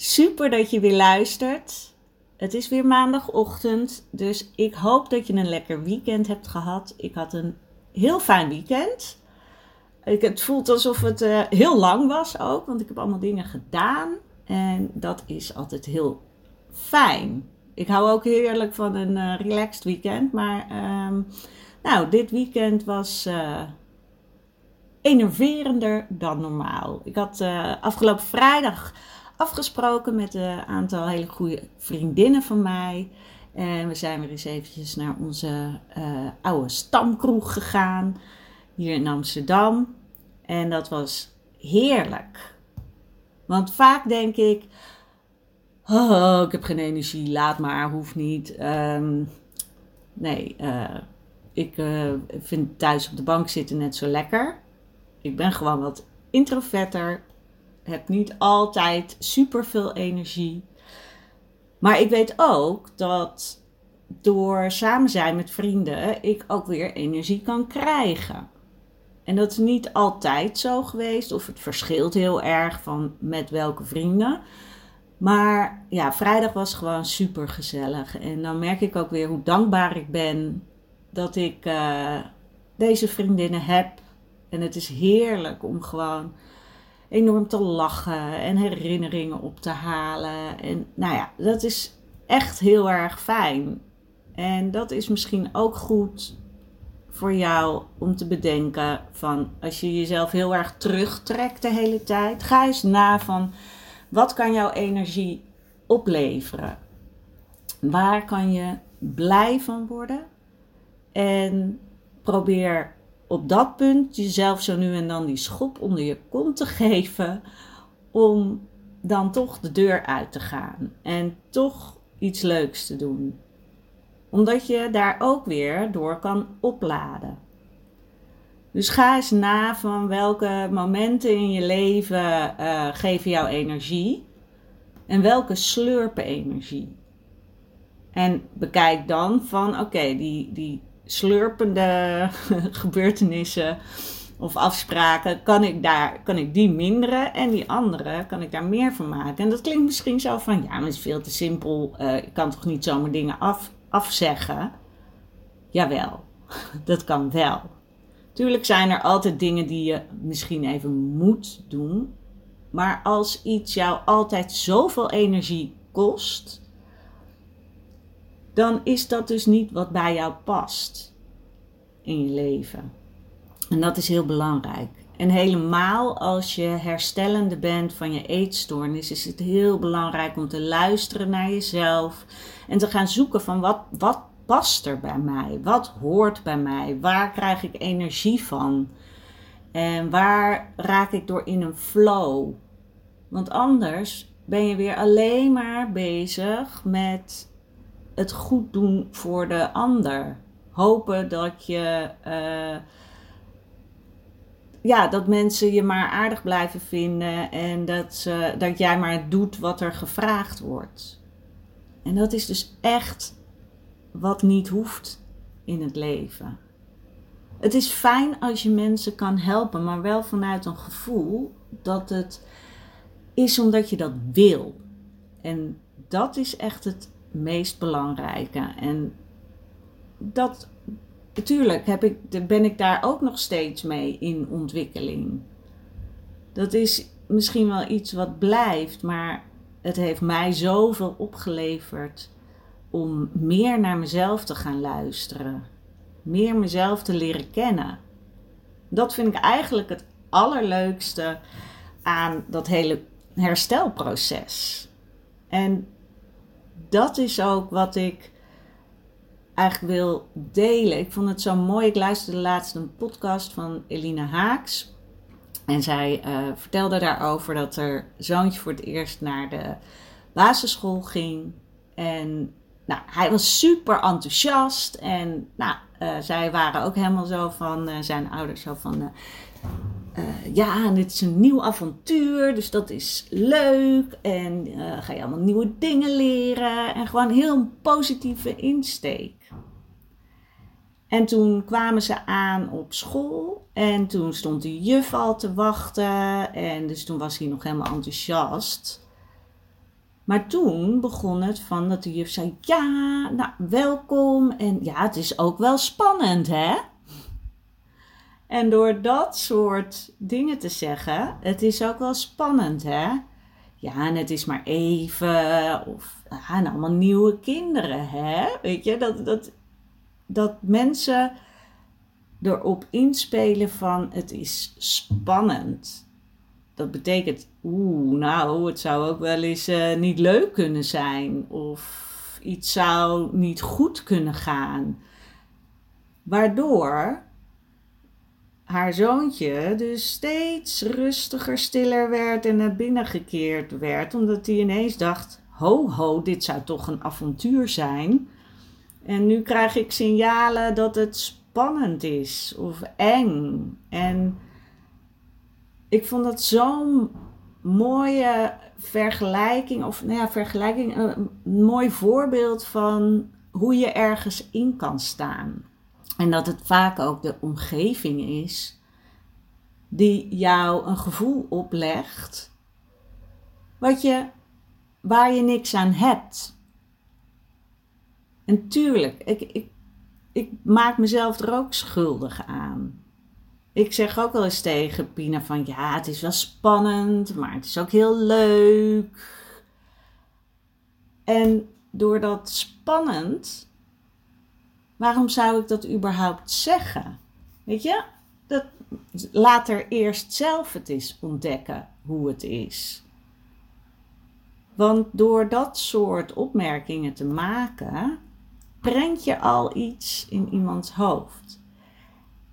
Super dat je weer luistert. Het is weer maandagochtend, dus ik hoop dat je een lekker weekend hebt gehad. Ik had een heel fijn weekend. Ik, het voelt alsof het uh, heel lang was ook, want ik heb allemaal dingen gedaan. En dat is altijd heel fijn. Ik hou ook heerlijk van een uh, relaxed weekend. Maar um, nou, dit weekend was uh, enerverender dan normaal. Ik had afgelopen vrijdag afgesproken met een aantal hele goede vriendinnen van mij. En we zijn weer eens eventjes naar onze uh, oude stamkroeg gegaan. Hier in Amsterdam. En dat was heerlijk. Want vaak denk ik. Oh, ik heb geen energie, laat maar, hoeft niet. Um, nee, uh, ik uh, vind thuis op de bank zitten net zo lekker. Ik ben gewoon wat introverter, heb niet altijd super veel energie. Maar ik weet ook dat door samen zijn met vrienden ik ook weer energie kan krijgen. En dat is niet altijd zo geweest, of het verschilt heel erg van met welke vrienden. Maar ja, vrijdag was gewoon super gezellig. En dan merk ik ook weer hoe dankbaar ik ben dat ik uh, deze vriendinnen heb. En het is heerlijk om gewoon enorm te lachen en herinneringen op te halen. En nou ja, dat is echt heel erg fijn. En dat is misschien ook goed voor jou om te bedenken van als je jezelf heel erg terugtrekt de hele tijd, ga eens na van wat kan jouw energie opleveren? Waar kan je blij van worden? En probeer op dat punt jezelf zo nu en dan die schop onder je kont te geven om dan toch de deur uit te gaan en toch iets leuks te doen. Omdat je daar ook weer door kan opladen. Dus ga eens na van welke momenten in je leven uh, geven jou energie en welke slurpen energie. En bekijk dan van oké, die, die slurpende gebeurtenissen of afspraken, kan ik, daar, kan ik die minderen en die andere kan ik daar meer van maken. En dat klinkt misschien zo van, ja, maar het is veel te simpel, uh, ik kan toch niet zomaar dingen af, afzeggen? Jawel, dat kan wel. Tuurlijk zijn er altijd dingen die je misschien even moet doen, maar als iets jou altijd zoveel energie kost, dan is dat dus niet wat bij jou past in je leven. En dat is heel belangrijk. En helemaal als je herstellende bent van je eetstoornis, is het heel belangrijk om te luisteren naar jezelf en te gaan zoeken van wat, wat past er bij mij? Wat hoort bij mij? Waar krijg ik energie van? En waar raak ik door in een flow? Want anders ben je weer alleen maar bezig met het goed doen voor de ander. Hopen dat je. Uh, ja, dat mensen je maar aardig blijven vinden en dat, ze, dat jij maar doet wat er gevraagd wordt. En dat is dus echt wat niet hoeft in het leven. Het is fijn als je mensen kan helpen, maar wel vanuit een gevoel dat het is omdat je dat wil. En dat is echt het meest belangrijke. En dat, natuurlijk heb ik, ben ik daar ook nog steeds mee in ontwikkeling. Dat is misschien wel iets wat blijft, maar het heeft mij zoveel opgeleverd om meer naar mezelf te gaan luisteren. Meer mezelf te leren kennen. Dat vind ik eigenlijk het allerleukste aan dat hele herstelproces. En dat is ook wat ik eigenlijk wil delen. Ik vond het zo mooi. Ik luisterde laatst een podcast van Elina Haaks. En zij uh, vertelde daarover dat er zoontje voor het eerst naar de basisschool ging. En nou, hij was super enthousiast. En nou, uh, zij waren ook helemaal zo van, uh, zijn ouders zo van, uh, ja, dit is een nieuw avontuur, dus dat is leuk. En ga je allemaal nieuwe dingen leren. En gewoon heel een positieve insteek. En toen kwamen ze aan op school en toen stond de juf al te wachten. En dus toen was hij nog helemaal enthousiast. Maar toen begon het van dat de juf zei: Ja, nou, welkom. En ja, het is ook wel spannend, hè? En door dat soort dingen te zeggen, het is ook wel spannend, hè? Ja, en het is maar even. Of ja, en allemaal nieuwe kinderen, hè? Weet je, dat, dat, dat mensen erop inspelen van het is spannend. Dat betekent, oeh, nou, het zou ook wel eens uh, niet leuk kunnen zijn. Of iets zou niet goed kunnen gaan. Waardoor haar zoontje dus steeds rustiger, stiller werd en naar binnen gekeerd werd. Omdat hij ineens dacht: ho, ho, dit zou toch een avontuur zijn. En nu krijg ik signalen dat het spannend is of eng. En ik vond dat zo'n mooie vergelijking, of nou ja, vergelijking, een mooi voorbeeld van hoe je ergens in kan staan. En dat het vaak ook de omgeving is die jou een gevoel oplegt wat je, waar je niks aan hebt. En tuurlijk, ik, ik, ik maak mezelf er ook schuldig aan. Ik zeg ook wel eens tegen Pina van ja, het is wel spannend, maar het is ook heel leuk. En door dat spannend, waarom zou ik dat überhaupt zeggen? Weet je, dat, laat er eerst zelf het eens ontdekken hoe het is. Want door dat soort opmerkingen te maken, prent je al iets in iemands hoofd.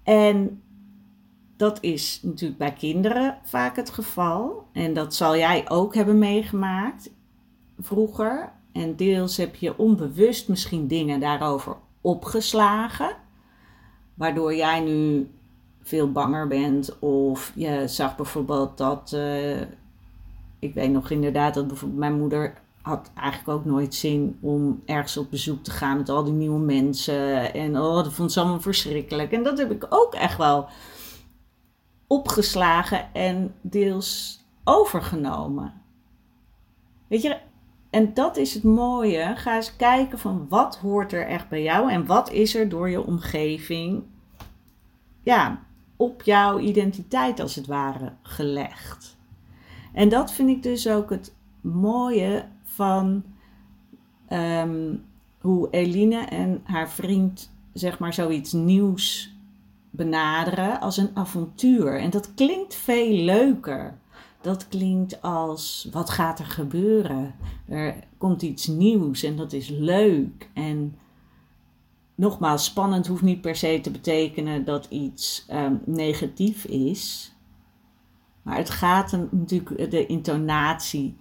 En dat is natuurlijk bij kinderen vaak het geval. En dat zal jij ook hebben meegemaakt vroeger. En deels heb je onbewust misschien dingen daarover opgeslagen. Waardoor jij nu veel banger bent. Of je zag bijvoorbeeld dat. Uh, ik weet nog inderdaad dat bijvoorbeeld mijn moeder had eigenlijk ook nooit zin om ergens op bezoek te gaan met al die nieuwe mensen. En oh, dat vond ze allemaal verschrikkelijk. En dat heb ik ook echt wel opgeslagen en deels overgenomen. Weet je, en dat is het mooie. Ga eens kijken van wat hoort er echt bij jou en wat is er door je omgeving ja, op jouw identiteit als het ware gelegd. En dat vind ik dus ook het mooie van um, hoe Eline en haar vriend zeg maar zoiets nieuws benaderen als een avontuur. En dat klinkt veel leuker. Dat klinkt als wat gaat er gebeuren? Er komt iets nieuws en dat is leuk. En nogmaals, spannend hoeft niet per se te betekenen dat iets um, negatief is. Maar het gaat natuurlijk, de intonatie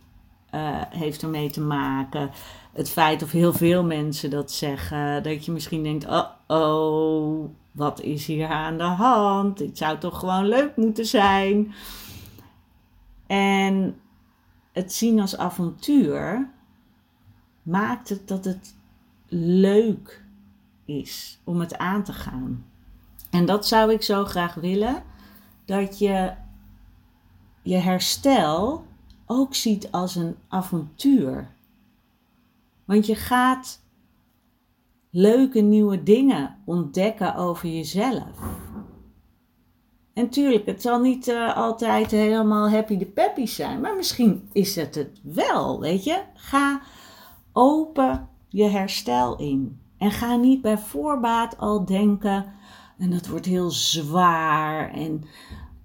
uh, heeft ermee te maken. Het feit of heel veel mensen dat zeggen. Dat je misschien denkt: oh, oh, wat is hier aan de hand? Dit zou toch gewoon leuk moeten zijn. En het zien als avontuur maakt het dat het leuk is om het aan te gaan. En dat zou ik zo graag willen: dat je je herstel ook ziet als een avontuur. Want je gaat leuke nieuwe dingen ontdekken over jezelf. En tuurlijk, het zal niet uh, altijd helemaal happy de peppy zijn, maar misschien is het het wel, weet je. Ga open je herstel in. En ga niet bij voorbaat al denken, en dat wordt heel zwaar, en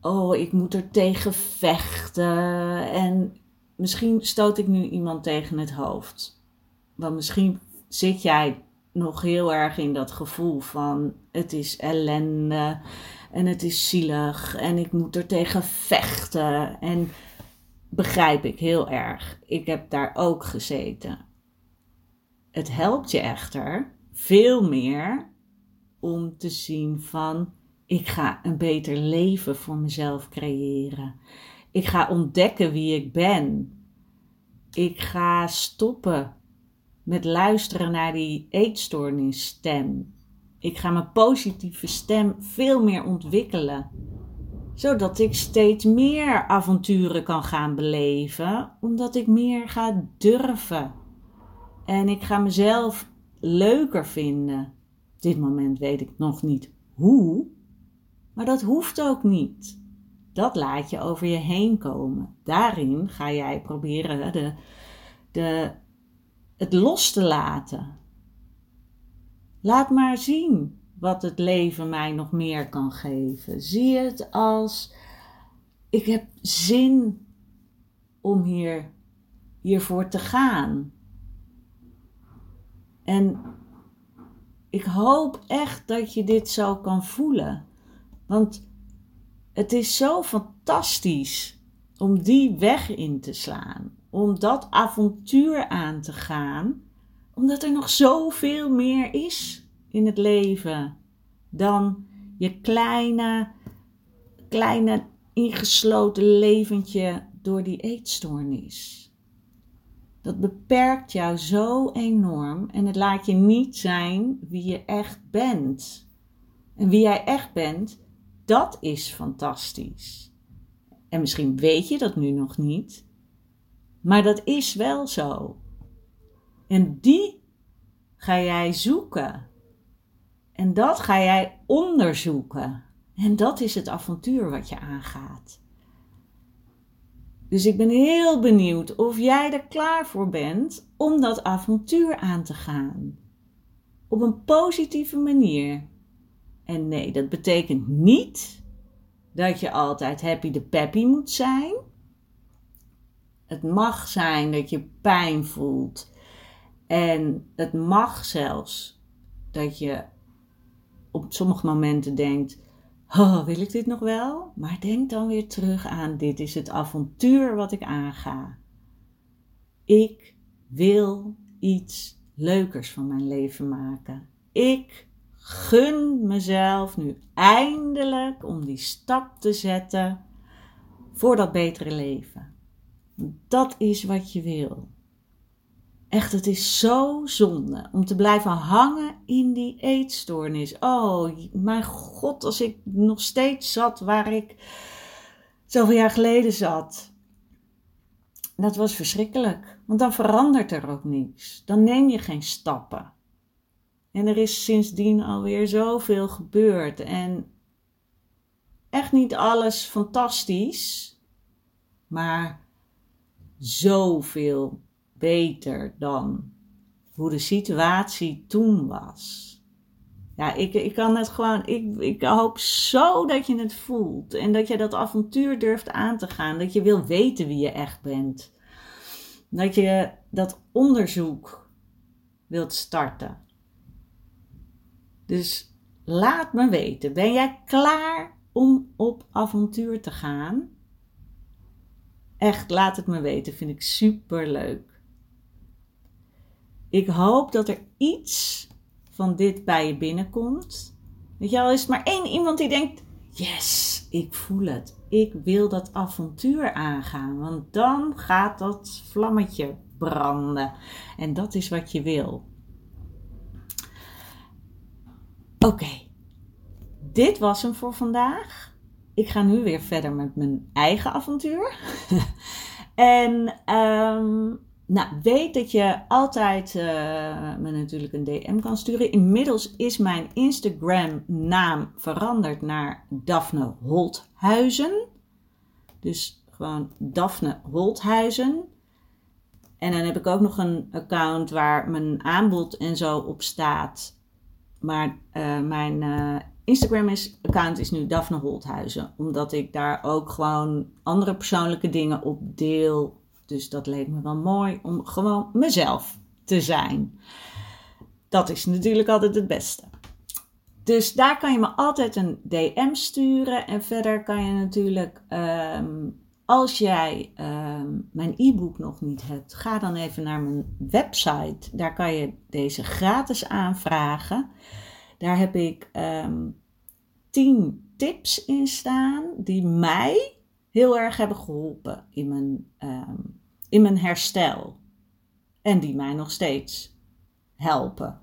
oh, ik moet er tegen vechten. En misschien stoot ik nu iemand tegen het hoofd. Want misschien zit jij nog heel erg in dat gevoel van het is ellende en het is zielig en ik moet er tegen vechten. En begrijp ik heel erg. Ik heb daar ook gezeten. Het helpt je echter veel meer om te zien van ik ga een beter leven voor mezelf creëren. Ik ga ontdekken wie ik ben. Ik ga stoppen met luisteren naar die eetstoornisstem. Ik ga mijn positieve stem veel meer ontwikkelen. Zodat ik steeds meer avonturen kan gaan beleven, omdat ik meer ga durven. En ik ga mezelf leuker vinden. Op dit moment weet ik nog niet hoe, maar dat hoeft ook niet. Dat laat je over je heen komen. Daarin ga jij proberen de, de, het los te laten. Laat maar zien wat het leven mij nog meer kan geven. Zie het als ik heb zin om hier, hiervoor te gaan. En ik hoop echt dat je dit zo kan voelen. Want het is zo fantastisch om die weg in te slaan. Om dat avontuur aan te gaan. Omdat er nog zoveel meer is in het leven dan je kleine, kleine ingesloten leventje door die eetstoornis. Dat beperkt jou zo enorm en het laat je niet zijn wie je echt bent. En wie jij echt bent, dat is fantastisch. En misschien weet je dat nu nog niet, maar dat is wel zo. En die ga jij zoeken. En dat ga jij onderzoeken. En dat is het avontuur wat je aangaat. Dus ik ben heel benieuwd of jij er klaar voor bent om dat avontuur aan te gaan. Op een positieve manier. En nee, dat betekent niet dat je altijd happy de peppy moet zijn. Het mag zijn dat je pijn voelt. En het mag zelfs dat je op sommige momenten denkt: oh, wil ik dit nog wel? Maar denk dan weer terug aan: dit is het avontuur wat ik aanga. Ik wil iets leukers van mijn leven maken. Ik gun mezelf nu eindelijk om die stap te zetten voor dat betere leven. Dat is wat je wil. Echt, het is zo zonde om te blijven hangen in die eetstoornis. Oh, mijn god, als ik nog steeds zat waar ik zoveel jaar geleden zat. Dat was verschrikkelijk, want dan verandert er ook niets. Dan neem je geen stappen. En er is sindsdien alweer zoveel gebeurd. En echt niet alles fantastisch, maar zoveel beter dan hoe de situatie toen was. Ja, ik, ik kan het gewoon. Ik, ik hoop zo dat je het voelt. En dat je dat avontuur durft aan te gaan. Dat je wil weten wie je echt bent. Dat je dat onderzoek wilt starten. Dus laat me weten. Ben jij klaar om op avontuur te gaan? Echt, laat het me weten. Vind ik super leuk. Ik hoop dat er iets van dit bij je binnenkomt. Weet je al, is maar één iemand die denkt: Yes, ik voel het. Ik wil dat avontuur aangaan. Want dan gaat dat vlammetje branden. En dat is wat je wil. Oké, dit was hem voor vandaag. Ik ga nu weer verder met mijn eigen avontuur. en um, nou, weet dat je altijd uh, me natuurlijk een DM kan sturen. Inmiddels is mijn Instagram naam veranderd naar Daphne Holthuizen. Dus gewoon Daphne Holthuizen. En dan heb ik ook nog een account waar mijn aanbod en zo op staat. Maar uh, mijn uh, Instagram-account is nu Daphne Holthuizen. Omdat ik daar ook gewoon andere persoonlijke dingen op deel. Dus dat leek me wel mooi om gewoon mezelf te zijn. Dat is natuurlijk altijd het beste. Dus daar kan je me altijd een DM sturen. En verder kan je natuurlijk, um, als jij um, mijn e-book nog niet hebt, ga dan even naar mijn website. Daar kan je deze gratis aanvragen. Daar heb ik um, 10 tips in staan die mij heel erg hebben geholpen in mijn, in mijn herstel. En die mij nog steeds helpen.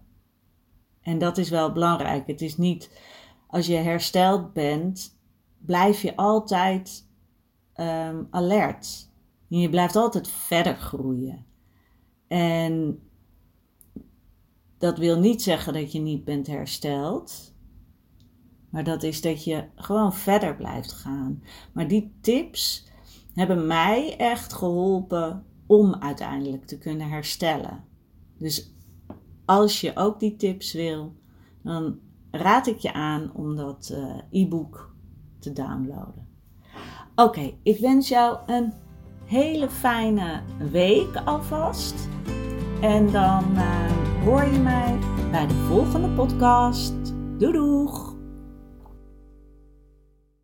En dat is wel belangrijk. Het is niet, als je hersteld bent, blijf je altijd um, alert. Je blijft altijd verder groeien. En dat wil niet zeggen dat je niet bent hersteld. Maar dat is dat je gewoon verder blijft gaan. Maar die tips hebben mij echt geholpen om uiteindelijk te kunnen herstellen. Dus als je ook die tips wil, dan raad ik je aan om dat uh, e-book te downloaden. Oké, ik wens jou een hele fijne week alvast. En dan uh, hoor je mij bij de volgende podcast. Doei doeg!